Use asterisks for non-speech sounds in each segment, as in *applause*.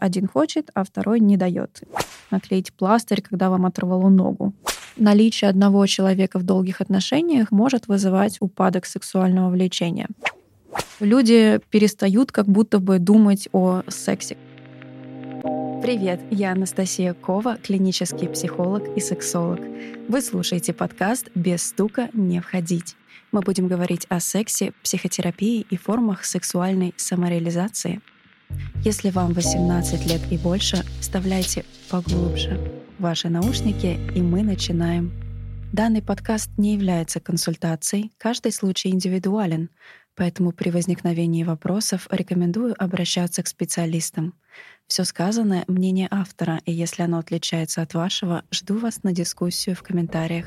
Один хочет, а второй не дает. Наклеить пластырь, когда вам оторвало ногу. Наличие одного человека в долгих отношениях может вызывать упадок сексуального влечения. Люди перестают как будто бы думать о сексе. Привет, я Анастасия Кова, клинический психолог и сексолог. Вы слушаете подкаст «Без стука не входить». Мы будем говорить о сексе, психотерапии и формах сексуальной самореализации — если вам 18 лет и больше, вставляйте поглубже ваши наушники, и мы начинаем. Данный подкаст не является консультацией, каждый случай индивидуален, поэтому при возникновении вопросов рекомендую обращаться к специалистам. Все сказанное — мнение автора, и если оно отличается от вашего, жду вас на дискуссию в комментариях.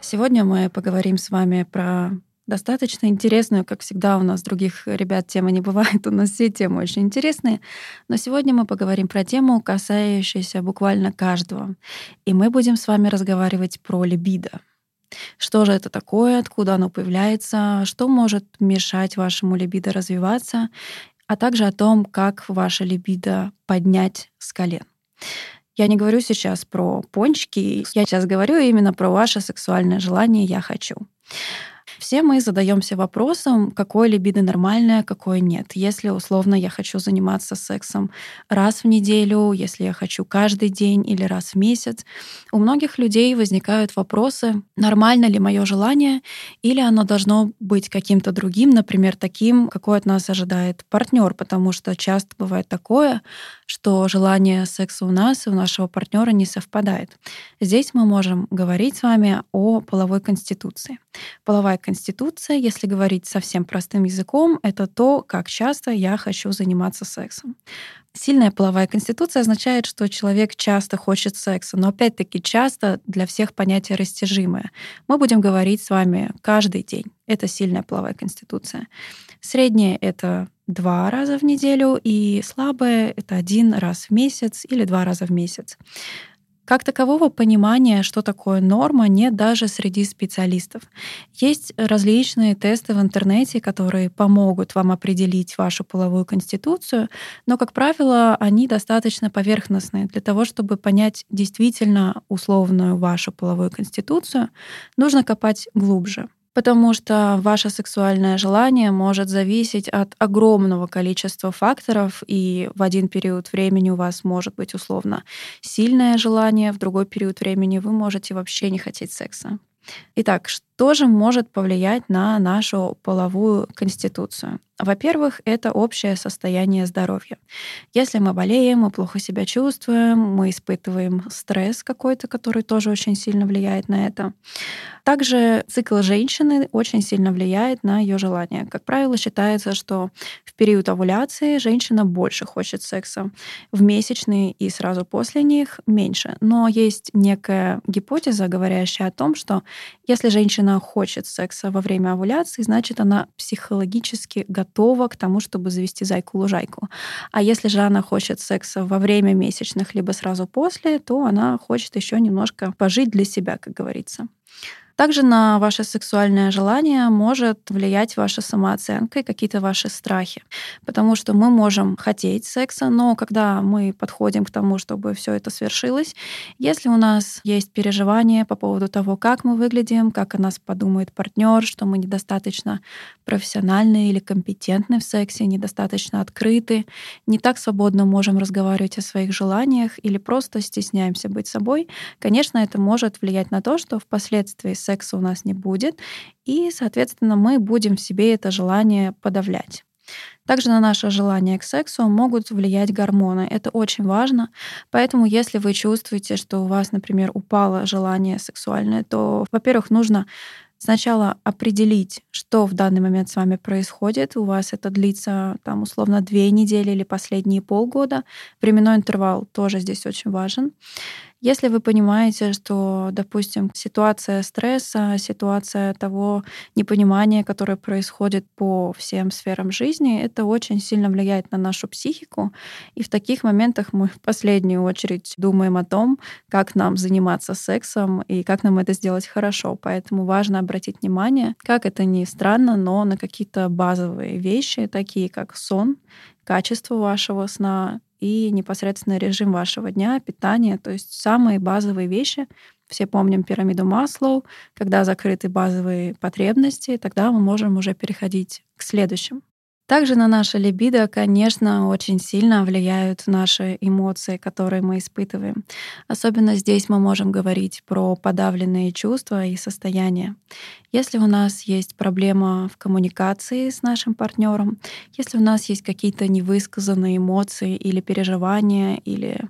Сегодня мы поговорим с вами про достаточно интересную, как всегда у нас других ребят тема не бывает, *laughs* у нас все темы очень интересные, но сегодня мы поговорим про тему, касающуюся буквально каждого. И мы будем с вами разговаривать про либидо. Что же это такое, откуда оно появляется, что может мешать вашему либидо развиваться, а также о том, как ваше либидо поднять с колен. Я не говорю сейчас про пончики, я сейчас говорю именно про ваше сексуальное желание «я хочу». Все мы задаемся вопросом, какое либидо нормальное, какое нет. Если условно я хочу заниматься сексом раз в неделю, если я хочу каждый день или раз в месяц, у многих людей возникают вопросы, нормально ли мое желание, или оно должно быть каким-то другим, например, таким, какой от нас ожидает партнер, потому что часто бывает такое, что желание секса у нас и у нашего партнера не совпадает. Здесь мы можем говорить с вами о половой конституции. Половая если говорить совсем простым языком, это то, как часто я хочу заниматься сексом. Сильная половая конституция означает, что человек часто хочет секса, но опять-таки часто для всех понятие растяжимое. Мы будем говорить с вами каждый день. Это сильная половая конституция. Средняя — это два раза в неделю, и слабая — это один раз в месяц или два раза в месяц. Как такового понимания, что такое норма, нет даже среди специалистов. Есть различные тесты в интернете, которые помогут вам определить вашу половую конституцию, но, как правило, они достаточно поверхностные. Для того, чтобы понять действительно условную вашу половую конституцию, нужно копать глубже потому что ваше сексуальное желание может зависеть от огромного количества факторов, и в один период времени у вас может быть условно сильное желание, в другой период времени вы можете вообще не хотеть секса. Итак, что же может повлиять на нашу половую конституцию? Во-первых, это общее состояние здоровья. Если мы болеем, мы плохо себя чувствуем, мы испытываем стресс какой-то, который тоже очень сильно влияет на это. Также цикл женщины очень сильно влияет на ее желание. Как правило, считается, что в период овуляции женщина больше хочет секса, в месячные и сразу после них меньше. Но есть некая гипотеза, говорящая о том, что если женщина хочет секса во время овуляции, значит, она психологически готова к тому, чтобы завести зайку-лужайку. А если же она хочет секса во время месячных, либо сразу после, то она хочет еще немножко пожить для себя, как говорится. Также на ваше сексуальное желание может влиять ваша самооценка и какие-то ваши страхи. Потому что мы можем хотеть секса, но когда мы подходим к тому, чтобы все это свершилось, если у нас есть переживания по поводу того, как мы выглядим, как о нас подумает партнер, что мы недостаточно профессиональны или компетентны в сексе, недостаточно открыты, не так свободно можем разговаривать о своих желаниях или просто стесняемся быть собой, конечно, это может влиять на то, что впоследствии секса у нас не будет, и, соответственно, мы будем в себе это желание подавлять. Также на наше желание к сексу могут влиять гормоны. Это очень важно. Поэтому, если вы чувствуете, что у вас, например, упало желание сексуальное, то, во-первых, нужно сначала определить, что в данный момент с вами происходит. У вас это длится там условно две недели или последние полгода. Временной интервал тоже здесь очень важен. Если вы понимаете, что, допустим, ситуация стресса, ситуация того непонимания, которое происходит по всем сферам жизни, это очень сильно влияет на нашу психику. И в таких моментах мы в последнюю очередь думаем о том, как нам заниматься сексом и как нам это сделать хорошо. Поэтому важно обратить внимание, как это ни странно, но на какие-то базовые вещи, такие как сон, качество вашего сна, и непосредственно режим вашего дня, питание, то есть самые базовые вещи. Все помним пирамиду Маслоу. Когда закрыты базовые потребности, тогда мы можем уже переходить к следующим. Также на наше либидо, конечно, очень сильно влияют наши эмоции, которые мы испытываем. Особенно здесь мы можем говорить про подавленные чувства и состояния. Если у нас есть проблема в коммуникации с нашим партнером, если у нас есть какие-то невысказанные эмоции или переживания, или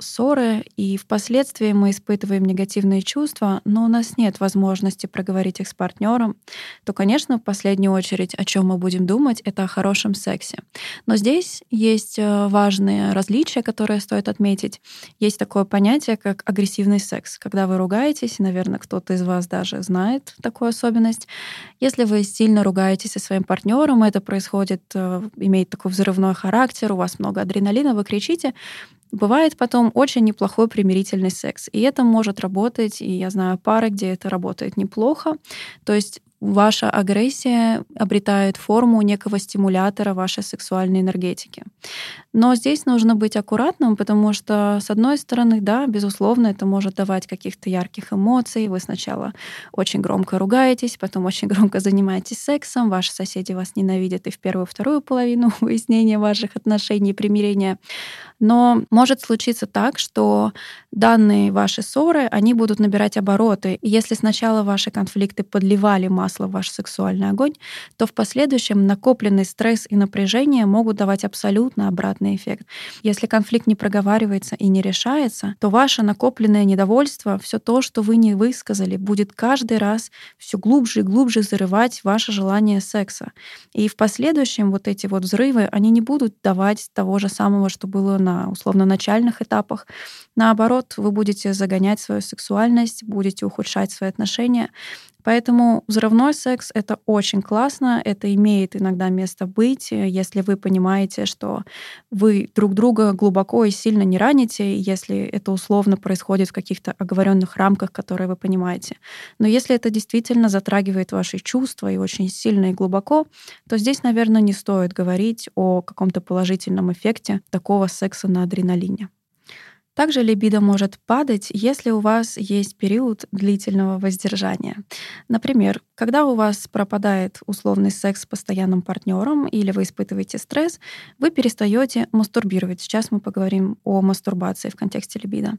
ссоры, и впоследствии мы испытываем негативные чувства, но у нас нет возможности проговорить их с партнером, то, конечно, в последнюю очередь, о чем мы будем думать, это о хорошем сексе. Но здесь есть э, важные различия, которые стоит отметить. Есть такое понятие, как агрессивный секс. Когда вы ругаетесь, наверное, кто-то из вас даже знает такую особенность. Если вы сильно ругаетесь со своим партнером, это происходит, э, имеет такой взрывной характер, у вас много адреналина, вы кричите, Бывает потом очень неплохой примирительный секс. И это может работать, и я знаю пары, где это работает неплохо. То есть ваша агрессия обретает форму некого стимулятора вашей сексуальной энергетики. Но здесь нужно быть аккуратным, потому что, с одной стороны, да, безусловно, это может давать каких-то ярких эмоций. Вы сначала очень громко ругаетесь, потом очень *laughs* громко занимаетесь сексом, ваши соседи вас ненавидят и в первую, вторую половину *laughs* выяснения ваших отношений, примирения. Но может случиться так, что данные ваши ссоры, они будут набирать обороты. И если сначала ваши конфликты подливали масло в ваш сексуальный огонь, то в последующем накопленный стресс и напряжение могут давать абсолютно обратный эффект. Если конфликт не проговаривается и не решается, то ваше накопленное недовольство, все то, что вы не высказали, будет каждый раз все глубже и глубже зарывать ваше желание секса. И в последующем вот эти вот взрывы, они не будут давать того же самого, что было на условно начальных этапах. Наоборот, вы будете загонять свою сексуальность, будете ухудшать свои отношения. Поэтому взрывной секс — это очень классно, это имеет иногда место быть, если вы понимаете, что вы друг друга глубоко и сильно не раните, если это условно происходит в каких-то оговоренных рамках, которые вы понимаете. Но если это действительно затрагивает ваши чувства и очень сильно и глубоко, то здесь, наверное, не стоит говорить о каком-то положительном эффекте такого секса на адреналине. Также либидо может падать, если у вас есть период длительного воздержания. Например, когда у вас пропадает условный секс с постоянным партнером или вы испытываете стресс, вы перестаете мастурбировать. Сейчас мы поговорим о мастурбации в контексте либидо.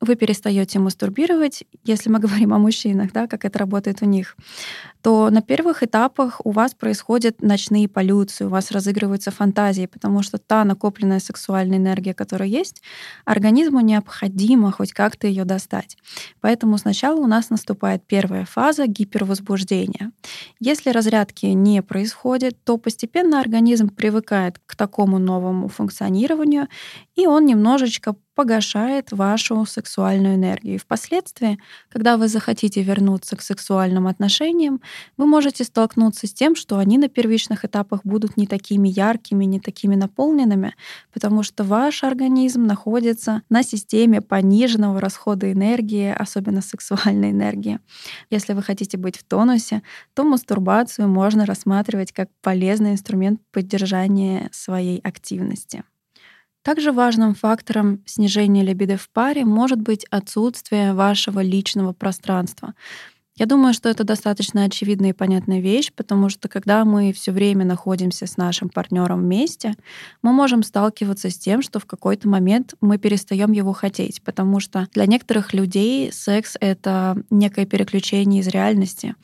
Вы перестаете мастурбировать, если мы *laughs* говорим о мужчинах, да, как это работает у них, то на первых этапах у вас происходят ночные полюции, у вас разыгрываются фантазии, потому что та накопленная сексуальная энергия, которая есть, организм организму необходимо хоть как-то ее достать. Поэтому сначала у нас наступает первая фаза гипервозбуждения. Если разрядки не происходит, то постепенно организм привыкает к такому новому функционированию, и он немножечко погашает вашу сексуальную энергию. Впоследствии, когда вы захотите вернуться к сексуальным отношениям, вы можете столкнуться с тем, что они на первичных этапах будут не такими яркими, не такими наполненными, потому что ваш организм находится на системе пониженного расхода энергии, особенно сексуальной энергии. Если вы хотите быть в тонусе, то мастурбацию можно рассматривать как полезный инструмент поддержания своей активности. Также важным фактором снижения либидо в паре может быть отсутствие вашего личного пространства. Я думаю, что это достаточно очевидная и понятная вещь, потому что когда мы все время находимся с нашим партнером вместе, мы можем сталкиваться с тем, что в какой-то момент мы перестаем его хотеть, потому что для некоторых людей секс — это некое переключение из реальности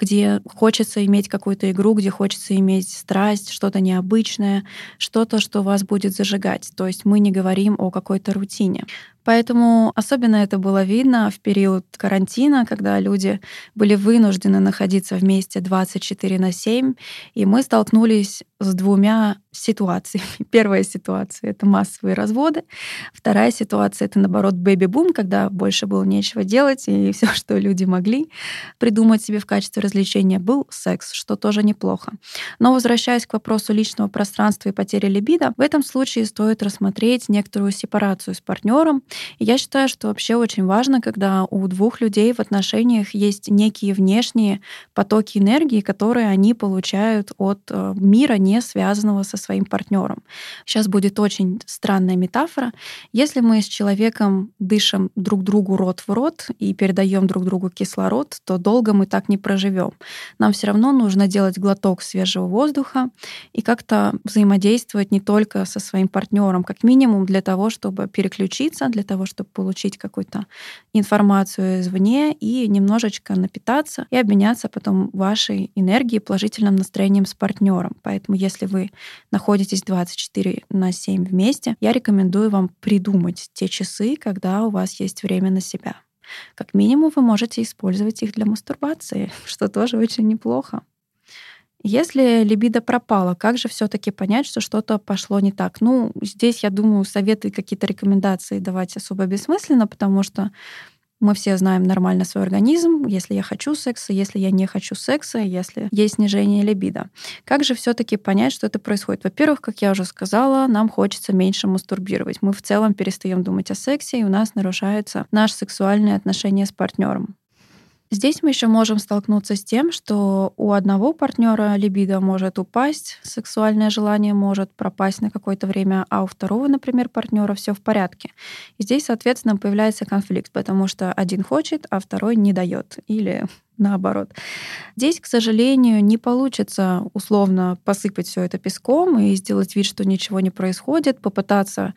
где хочется иметь какую-то игру, где хочется иметь страсть, что-то необычное, что-то, что вас будет зажигать. То есть мы не говорим о какой-то рутине. Поэтому особенно это было видно в период карантина, когда люди были вынуждены находиться вместе 24 на 7, и мы столкнулись с двумя ситуациями. *laughs* Первая ситуация — это массовые разводы. Вторая ситуация — это, наоборот, бэби-бум, когда больше было нечего делать, и *laughs* все, что люди могли придумать себе в качестве развлечения, был секс, что тоже неплохо. Но возвращаясь к вопросу личного пространства и потери либидо, в этом случае стоит рассмотреть некоторую сепарацию с партнером. Я считаю, что вообще очень важно, когда у двух людей в отношениях есть некие внешние потоки энергии, которые они получают от э, мира, не связанного со своим партнером. Сейчас будет очень странная метафора. Если мы с человеком дышим друг другу рот в рот и передаем друг другу кислород, то долго мы так не проживем. Нам все равно нужно делать глоток свежего воздуха и как-то взаимодействовать не только со своим партнером, как минимум для того, чтобы переключиться, для того, чтобы получить какую-то информацию извне и немножечко напитаться и обменяться потом вашей энергией, положительным настроением с партнером. Поэтому если вы находитесь 24 на 7 вместе, я рекомендую вам придумать те часы, когда у вас есть время на себя. Как минимум вы можете использовать их для мастурбации, *laughs* что тоже очень неплохо. Если либидо пропало, как же все-таки понять, что что-то пошло не так? Ну, здесь, я думаю, советы, какие-то рекомендации давать особо бессмысленно, потому что мы все знаем нормально свой организм, если я хочу секса, если я не хочу секса, если есть снижение либидо. Как же все таки понять, что это происходит? Во-первых, как я уже сказала, нам хочется меньше мастурбировать. Мы в целом перестаем думать о сексе, и у нас нарушаются наши сексуальные отношения с партнером. Здесь мы еще можем столкнуться с тем, что у одного партнера либидо может упасть, сексуальное желание может пропасть на какое-то время, а у второго, например, партнера все в порядке. И здесь, соответственно, появляется конфликт, потому что один хочет, а второй не дает. Или наоборот. Здесь, к сожалению, не получится условно посыпать все это песком и сделать вид, что ничего не происходит, попытаться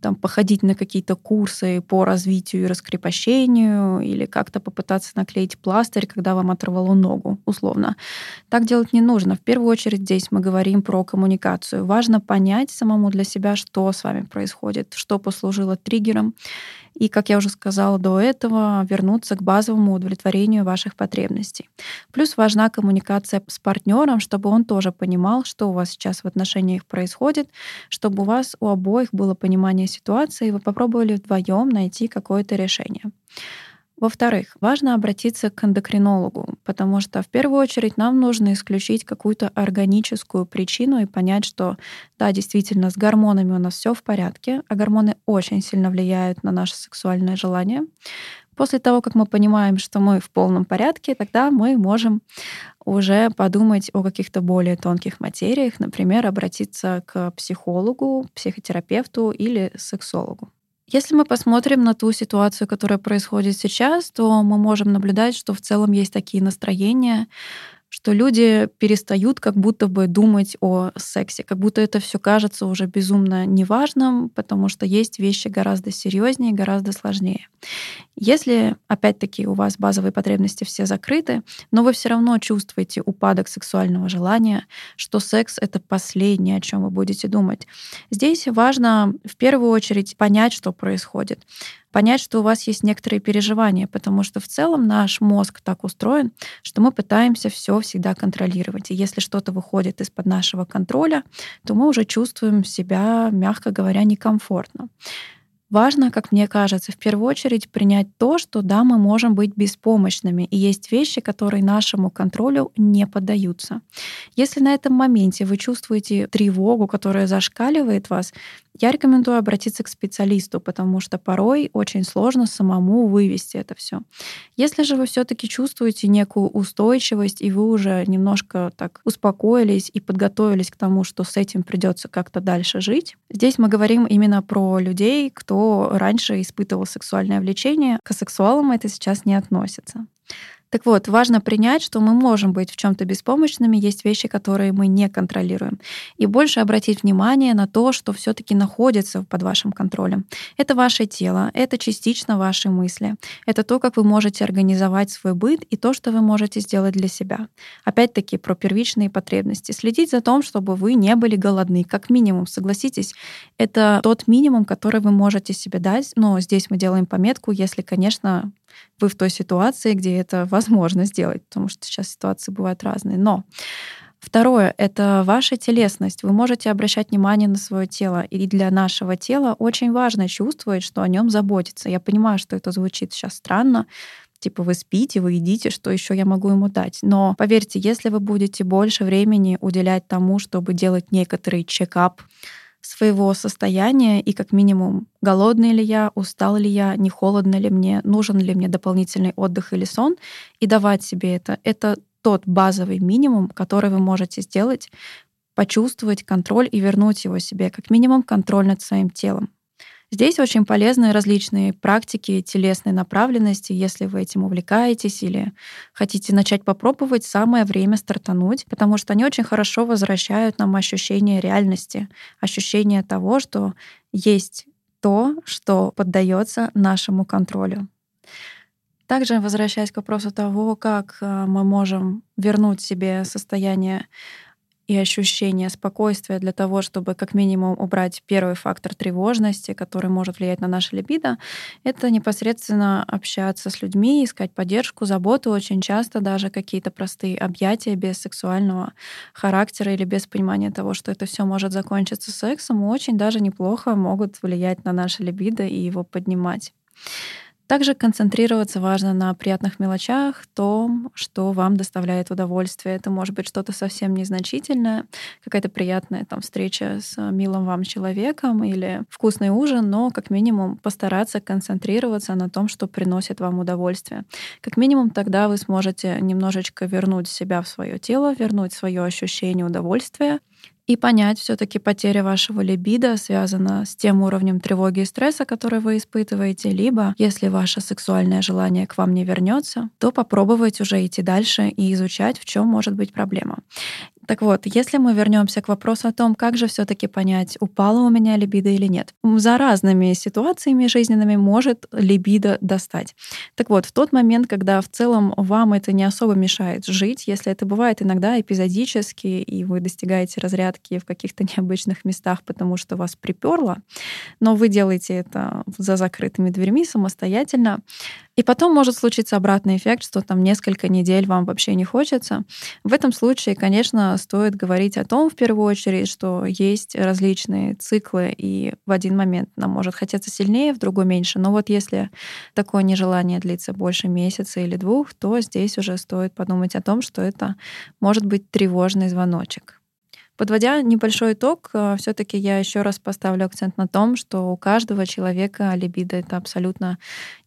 там, походить на какие-то курсы по развитию и раскрепощению или как-то попытаться наклеить пластырь, когда вам оторвало ногу, условно. Так делать не нужно. В первую очередь здесь мы говорим про коммуникацию. Важно понять самому для себя, что с вами происходит, что послужило триггером, и, как я уже сказала до этого, вернуться к базовому удовлетворению ваших потребностей. Плюс важна коммуникация с партнером, чтобы он тоже понимал, что у вас сейчас в отношениях происходит, чтобы у вас у обоих было понимание ситуации, и вы попробовали вдвоем найти какое-то решение. Во-вторых, важно обратиться к эндокринологу, потому что в первую очередь нам нужно исключить какую-то органическую причину и понять, что да, действительно, с гормонами у нас все в порядке, а гормоны очень сильно влияют на наше сексуальное желание. После того, как мы понимаем, что мы в полном порядке, тогда мы можем уже подумать о каких-то более тонких материях, например, обратиться к психологу, психотерапевту или сексологу. Если мы посмотрим на ту ситуацию, которая происходит сейчас, то мы можем наблюдать, что в целом есть такие настроения, что люди перестают как будто бы думать о сексе, как будто это все кажется уже безумно неважным, потому что есть вещи гораздо серьезнее, гораздо сложнее. Если, опять-таки, у вас базовые потребности все закрыты, но вы все равно чувствуете упадок сексуального желания, что секс — это последнее, о чем вы будете думать. Здесь важно в первую очередь понять, что происходит понять, что у вас есть некоторые переживания, потому что в целом наш мозг так устроен, что мы пытаемся все всегда контролировать. И если что-то выходит из-под нашего контроля, то мы уже чувствуем себя, мягко говоря, некомфортно. Важно, как мне кажется, в первую очередь принять то, что да, мы можем быть беспомощными, и есть вещи, которые нашему контролю не поддаются. Если на этом моменте вы чувствуете тревогу, которая зашкаливает вас, я рекомендую обратиться к специалисту, потому что порой очень сложно самому вывести это все. Если же вы все-таки чувствуете некую устойчивость, и вы уже немножко так успокоились и подготовились к тому, что с этим придется как-то дальше жить, здесь мы говорим именно про людей, кто раньше испытывал сексуальное влечение. К сексуалам это сейчас не относится. Так вот, важно принять, что мы можем быть в чем-то беспомощными, есть вещи, которые мы не контролируем. И больше обратить внимание на то, что все-таки находится под вашим контролем. Это ваше тело, это частично ваши мысли, это то, как вы можете организовать свой быт и то, что вы можете сделать для себя. Опять-таки про первичные потребности. Следить за тем, чтобы вы не были голодны, как минимум. Согласитесь, это тот минимум, который вы можете себе дать. Но здесь мы делаем пометку, если, конечно, вы в той ситуации, где это возможно сделать, потому что сейчас ситуации бывают разные. Но Второе — это ваша телесность. Вы можете обращать внимание на свое тело. И для нашего тела очень важно чувствовать, что о нем заботится. Я понимаю, что это звучит сейчас странно, типа вы спите, вы едите, что еще я могу ему дать. Но поверьте, если вы будете больше времени уделять тому, чтобы делать некоторый чекап, своего состояния и как минимум голодный ли я, устал ли я, не холодно ли мне, нужен ли мне дополнительный отдых или сон, и давать себе это. Это тот базовый минимум, который вы можете сделать, почувствовать контроль и вернуть его себе, как минимум контроль над своим телом. Здесь очень полезны различные практики телесной направленности. Если вы этим увлекаетесь или хотите начать попробовать, самое время стартануть, потому что они очень хорошо возвращают нам ощущение реальности, ощущение того, что есть то, что поддается нашему контролю. Также, возвращаясь к вопросу того, как э, мы можем вернуть себе состояние и ощущение спокойствия для того, чтобы как минимум убрать первый фактор тревожности, который может влиять на наше либидо, это непосредственно общаться с людьми, искать поддержку, заботу. Очень часто даже какие-то простые объятия без сексуального характера или без понимания того, что это все может закончиться сексом, очень даже неплохо могут влиять на наше либидо и его поднимать. Также концентрироваться важно на приятных мелочах, том, что вам доставляет удовольствие. Это может быть что-то совсем незначительное, какая-то приятная там встреча с милым вам человеком или вкусный ужин, но как минимум постараться концентрироваться на том, что приносит вам удовольствие. Как минимум тогда вы сможете немножечко вернуть себя в свое тело, вернуть свое ощущение удовольствия, и понять, все-таки потеря вашего либидо связана с тем уровнем тревоги и стресса, который вы испытываете, либо если ваше сексуальное желание к вам не вернется, то попробовать уже идти дальше и изучать, в чем может быть проблема. Так вот, если мы вернемся к вопросу о том, как же все-таки понять, упала у меня либидо или нет, за разными ситуациями жизненными может либидо достать. Так вот, в тот момент, когда в целом вам это не особо мешает жить, если это бывает иногда эпизодически, и вы достигаете разрядки в каких-то *laughs* необычных местах, потому что вас приперло, но вы делаете это за закрытыми дверьми самостоятельно, и потом может случиться обратный эффект, что там несколько недель вам вообще не хочется. В этом случае, конечно, стоит говорить о том, в первую очередь, что есть различные циклы, и в один момент нам может хотеться сильнее, в другой меньше. Но вот если такое нежелание длится больше месяца или двух, то здесь уже стоит подумать о том, что это может быть тревожный звоночек. Подводя небольшой итог, э, все-таки я еще раз поставлю акцент на том, что у каждого человека либидо это абсолютно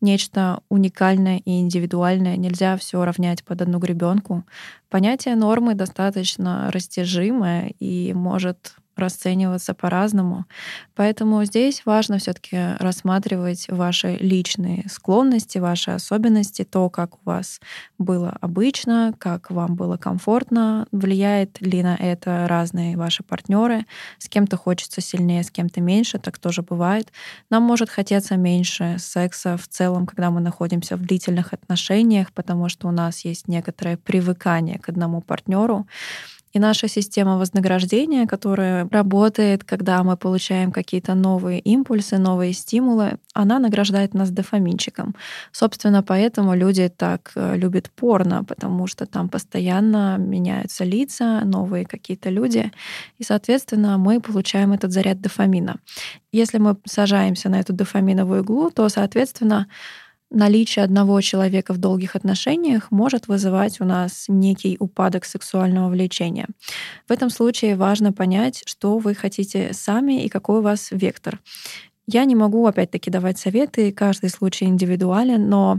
нечто уникальное и индивидуальное. Нельзя все равнять под одну гребенку. Понятие нормы достаточно растяжимое и может расцениваться по-разному. Поэтому здесь важно все-таки рассматривать ваши личные склонности, ваши особенности, то, как у вас было обычно, как вам было комфортно, влияет ли на это разные ваши партнеры. С кем-то хочется сильнее, с кем-то меньше, так тоже бывает. Нам может хотеться меньше секса в целом, когда мы находимся в длительных отношениях, потому что у нас есть некоторое привыкание к одному партнеру. И наша система вознаграждения, которая работает, когда мы получаем какие-то новые импульсы, новые стимулы, она награждает нас дофаминчиком. Собственно, поэтому люди так э, любят порно, потому что там постоянно меняются лица, новые какие-то люди, и, соответственно, мы получаем этот заряд дофамина. Если мы сажаемся на эту дофаминовую иглу, то, соответственно, наличие одного человека в долгих отношениях может вызывать у нас некий упадок сексуального влечения. В этом случае важно понять, что вы хотите сами и какой у вас вектор. Я не могу, опять-таки, давать советы, каждый случай индивидуален, но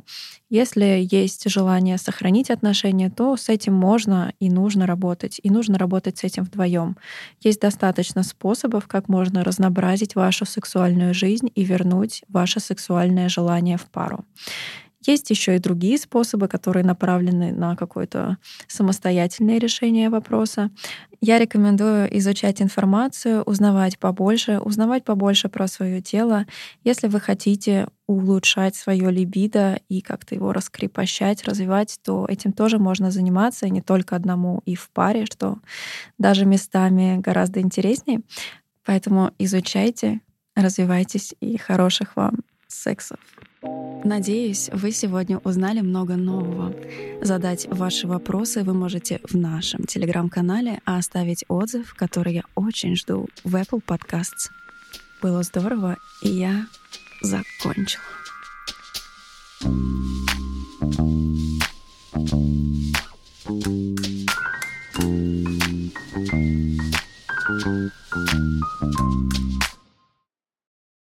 если есть желание сохранить отношения, то с этим можно и нужно работать, и нужно работать с этим вдвоем. Есть достаточно способов, как можно разнообразить вашу сексуальную жизнь и вернуть ваше сексуальное желание в пару. Есть еще и другие способы, которые направлены на какое-то самостоятельное решение вопроса. Я рекомендую изучать информацию, узнавать побольше, узнавать побольше про свое тело. Если вы хотите улучшать свое либидо и как-то его раскрепощать, развивать, то этим тоже можно заниматься не только одному и в паре, что даже местами гораздо интереснее. Поэтому изучайте, развивайтесь и хороших вам сексов. Надеюсь, вы сегодня узнали много нового. Задать ваши вопросы вы можете в нашем телеграм-канале, а оставить отзыв, который я очень жду, в Apple Podcasts. Было здорово, и я закончила.